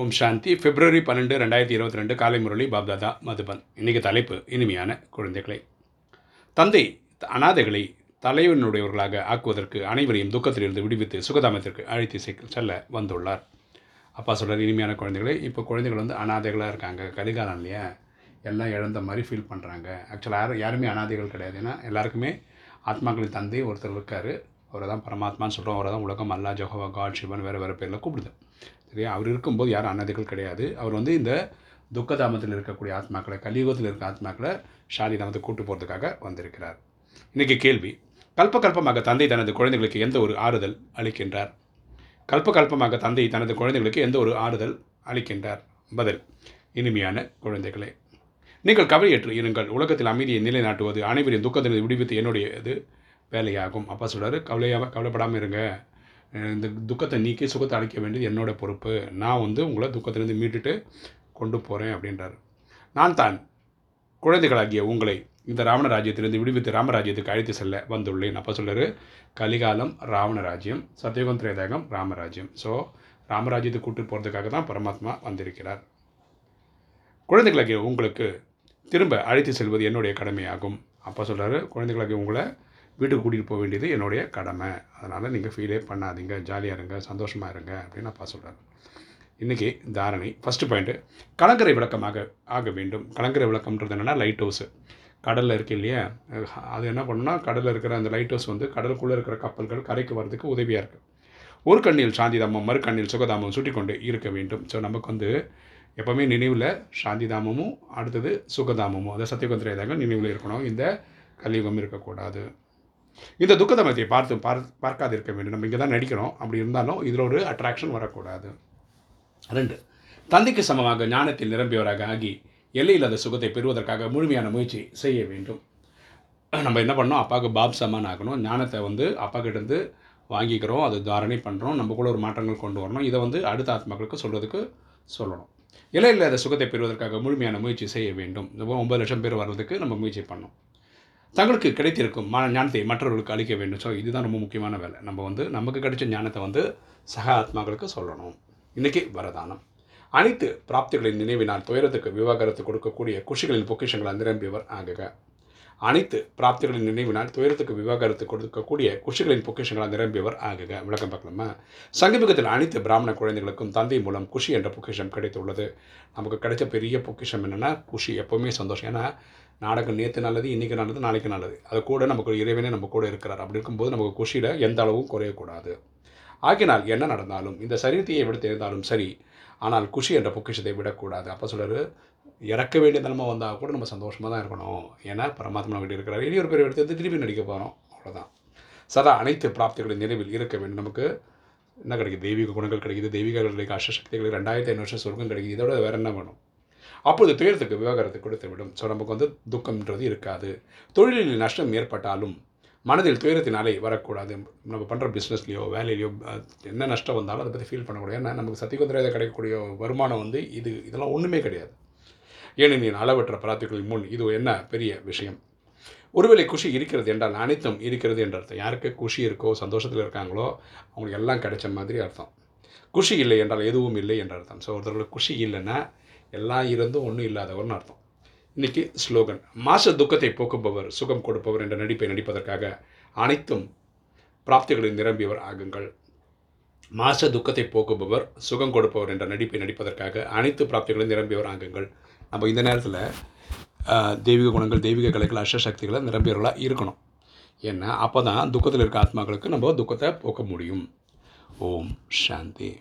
ஓம் சாந்தி. பிப்ரவரி பன்னெண்டு ரெண்டாயிரத்தி இருபத்தி ரெண்டு காலை முரளி பாப்தாதா மதுபன். இன்றைக்கி தலைப்பு இனிமையான குழந்தைகளை. தந்தை அனாதைகளை தலைவனுடையவர்களாக ஆக்குவதற்கு அனைவரையும் துக்கத்திலிருந்து விடுவித்து சுகதாமத்திற்கு அழைத்து செல்ல வந்துள்ளார். அப்பா சொல்கிறார் இனிமையான குழந்தைகளை. இப்போ குழந்தைகள் வந்து அனாதைகளாக இருக்காங்க. கலிகாலம் இல்லையா? எல்லாம் இழந்த மாதிரி ஃபீல் பண்ணுறாங்க ஆக்சுவலாக யாரும் யாருமே அனாதைகள் கிடையாது. ஏன்னா எல்லாருக்குமே ஆத்மாக்களின் தந்தை ஒருத்தர் இருக்கார். அவரை தான் பரமாத்மான்னு சொல்கிறோம் அவரை தான் உலகம் அல்லா ஜோஹவா காட் சிவன் வேறு வேறு பேரில் கூப்பிடுது. சரியா அவர் இருக்கும்போது யாரும் அனாதைகள் கிடையாது. அவர் வந்து இந்த துக்கதாமத்தில் இருக்கக்கூடிய ஆத்மாக்களை கலியுகத்தில் இருக்க ஆத்மாக்களை ஷாதி தாமத்தை கூட்டு போகிறதுக்காக வந்திருக்கிறார். இன்றைக்கி கேள்வி. கல்ப கல்பமாக தந்தை தனது குழந்தைகளுக்கு எந்த ஒரு ஆறுதல் அளிக்கின்றார்? கல்ப கல்பமாக தந்தை தனது குழந்தைகளுக்கு எந்த ஒரு ஆறுதல் அளிக்கின்றார்? பதில். இனிமையான குழந்தைகளே. நீங்கள் கவலையற்று இருங்கள். உலகத்தில் அமைதியை நிலைநாட்டுவது அனைவரின் துக்கத்திலிருந்து விடுவித்து என்னுடைய இது வேலையாகும். அப்பா சொல்கிறாரு கவலையாக கவலைப்படாமல் இருங்க. இந்த துக்கத்தை நீக்கி சுகத்தை அளிக்க வேண்டியது என்னோட பொறுப்பு. நான் வந்து உங்களை துக்கத்திலிருந்து மீட்டுட்டு கொண்டு போகிறேன் அப்படின்றார். நான் தான் குழந்தைகளாகிய உங்களை இந்த ராவண ராஜ்யத்திலிருந்து விடுவித்து ராமராஜ்யத்துக்கு அழைத்து செல்ல வந்துள்ளேன். அப்போ சொல்கிறார் கலிகாலம் ராவண ராஜ்யம் சத்தியகம் திரேதாகம் ராமராஜ்யம். ஸோ ராமராஜ்யத்தை கூட்டு போகிறதுக்காக தான் பரமாத்மா வந்திருக்கிறார். குழந்தைகளாகிய உங்களுக்கு திரும்ப அழைத்து செல்வது என்னுடைய கடமையாகும். அப்போ சொல்கிறாரு குழந்தைகளாகிய உங்களை வீட்டுக்கு கூட்டிகிட்டு போக வேண்டியது என்னுடைய கடமை. அதனால் நீங்கள் ஃபீலே பண்ணாதீங்க. ஜாலியாக இருங்க சந்தோஷமாக இருங்க அப்படின்னு அப்பா சொல்கிறார் இன்றைக்கி தாரணை ஃபஸ்ட்டு பாயிண்ட்டு கலங்கரை விளக்கமாக ஆக வேண்டும். கலங்கரை விளக்கம்ன்றது என்னென்னா லைட் ஹவுஸு கடலில் இருக்கு இல்லையா? அது என்ன பண்ணுன்னா கடலில் இருக்கிற அந்த லைட் ஹவுஸ் வந்து கடலுக்குள்ளே இருக்கிற கப்பல்கள் கரைக்கு வர்றதுக்கு உதவியாக இருக்குது ஒரு கண்ணில் சாந்திதாமம் மறு கண்ணில் சுகதாமம் சுட்டி கொண்டு இருக்க வேண்டும். ஸோ நமக்கு வந்து எப்போவுமே நினைவில் சாந்திதாமமும் அடுத்தது சுகதாமமும். அதாவது சத்தியகுந்திரேதாங்க நினைவில் இருக்கணும். இந்த கலியுகம் இருக்கக்கூடாது. இந்த துக்கதமத்தை பார்த்து பார் பார்க்காது இருக்க வேண்டும். நம்ம இங்கே தான் நடிக்கிறோம். அப்படி இருந்தாலும் இதில் ஒரு அட்ராக்ஷன் வரக்கூடாது. ரெண்டு தந்தைக்கு சமமாக ஞானத்தில் நிரம்பியவராக ஆகி எல்லையில்லாத சுகத்தை பெறுவதற்காக முழுமையான முயற்சி செய்ய வேண்டும். நம்ம என்ன பண்ணோம் அப்பாவுக்கு பாப் சமான் ஆகணும். ஞானத்தை வந்து அப்பாக்கிட்டேருந்து வாங்கிக்கிறோம். அது தாரணை பண்ணுறோம் நம்ம கூட ஒரு மாற்றங்கள் கொண்டு வரணும். இதை வந்து அடுத்த ஆத்மாக்களுக்கு சொல்கிறதுக்கு சொல்லணும். எல்லையில்லாத சுகத்தை பெறுவதற்காக முழுமையான முயற்சி செய்ய வேண்டும். ஒம்பது லட்சம் பேர் வர்றதுக்கு நம்ம முயற்சி பண்ணோம் தங்களுக்கு கிடைத்திருக்கும் மன ஞானத்தை மற்றவர்களுக்கு அளிக்க வேண்டும். ஸோ இதுதான் ரொம்ப முக்கியமான வேலை. நம்ம வந்து நமக்கு கிடைச்ச ஞானத்தை வந்து சக ஆத்மாக்களுக்கு சொல்லணும். இன்றைக்கி வரதானம். அனைத்து பிராப்திகளின் நினைவினால் துயரத்துக்கு விவாகரத்து கொடுக்கக்கூடிய குஷிகளின் பொக்கிஷங்களை நிரம்பியவர் ஆகுக. அனைத்து பிராப்திகளின் நினைவினால் துயரத்துக்கு விவாகரத்து கொடுக்கக்கூடிய குஷிகளின் பொக்கிஷங்களால் நிரம்பியவர் ஆகுக. விளக்கம் பார்க்கலாமா? சங்கமிகத்தில் அனைத்து பிராமண குழந்தைகளுக்கும் தந்தை மூலம் குஷி என்ற பொக்கிஷம் கிடைத்துள்ளது. நமக்கு கிடைச்ச பெரிய பொக்கிஷம் என்னென்னா குஷி. எப்போவுமே சந்தோஷம். ஏன்னா நாடகம் நேற்று நல்லது இன்றைக்கி நல்லது நாளைக்கு நல்லது. அது கூட நமக்கு இறைவனே நம்ம கூட இருக்கிறார். அப்படி இருக்கும்போது நமக்கு குஷியில் எந்த அளவும் குறையக்கூடாது. ஆகினால் என்ன நடந்தாலும் இந்த சரீரத்தையை விடுத்து இருந்தாலும் சரி ஆனால் குஷி என்ற பொக்கிஷத்தை விடக்கூடாது. அப்போ சொல்கிறார் இறக்க வேண்டிய நிலமை வந்தால் கூட நம்ம சந்தோஷமாக தான் இருக்கணும். ஏன்னா பரமாத்மா வீட்டு இருக்கிறார். இனி ஒரு பேர் எடுத்து திருப்பி நடிக்க போகிறோம் அவ்வளோதான் சதா அனைத்து பிராப்திகளின் நினைவில் இருக்க வேண்டும். நமக்கு என்ன கிடைக்குது? தெய்வீக குணங்கள் கிடைக்குது. தெய்வீக கிடைக்கும் அஷ்டசக்திகள் ரெண்டாயிரத்தி ஐநூறு வருஷம் சொர்க்கம் கிடைக்குது. இதோட வேறு என்ன வேணும்? அப்பொழுது துயரத்துக்கு விவகாரத்தை கொடுத்து விடும். ஸோ நமக்கு வந்து துக்கம்ன்றது இருக்காது. தொழிலில் நஷ்டம் ஏற்பட்டாலும் மனதில் துயரத்தினாலே வரக்கூடாது. நம்ம பண்ணுற பிஸ்னஸ்லையோ வேலையிலையோ என்ன நஷ்டம் வந்தாலும் அதை பற்றி ஃபீல் பண்ணக்கூடாது. ஏன்னா நமக்கு சத்தியகுந்திரையை கிடைக்கக்கூடிய வருமானம் வந்து இது இதெல்லாம் ஒன்றுமே கிடையாது. ஏனெனில் அளவற்ற பிரார்த்திகளின் முன் இது என்ன பெரிய விஷயம்? ஒருவேளை குஷி இருக்கிறது என்றால் அனைத்தும் இருக்கிறது என்ற அர்த்தம். யாருக்கு குஷி இருக்கோ சந்தோஷத்தில் இருக்காங்களோ அவங்களுக்கு எல்லாம் கிடைச்ச மாதிரி அர்த்தம். குஷி இல்லை என்றால் எதுவும் இல்லை என்ற அர்த்தம். ஸோ ஒருத்தர்களுக்கு குஷி இல்லைன்னா எல்லாம் இருந்தும் ஒன்றும் இல்லாதவர்னு அர்த்தம். இன்னைக்கு ஸ்லோகன் மாச துக்கத்தை போக்குபவர் சுகம் கொடுப்பவர் என்ற நடிப்பை நடிப்பதற்காக அனைத்தும் பிராப்திகளில் நிரம்பியவர் ஆகுங்கள். மாச துக்கத்தை போக்குபவர் சுகம் கொடுப்பவர் என்ற நடிப்பை நடிப்பதற்காக அனைத்து பிராப்திகளையும் நிரம்பியவர் ஆகுங்கள். நம்ம இந்த நேரத்தில் தெய்வீக குணங்கள் தெய்வீக கலைகள் அஷ்டசக்திகளை நிரம்பியவர்களாக இருக்கணும். ஏன்னா அப்போ தான் துக்கத்தில் இருக்க ஆத்மாக்களுக்கு நம்ம துக்கத்தை போக்க முடியும். ஓம் சாந்தி.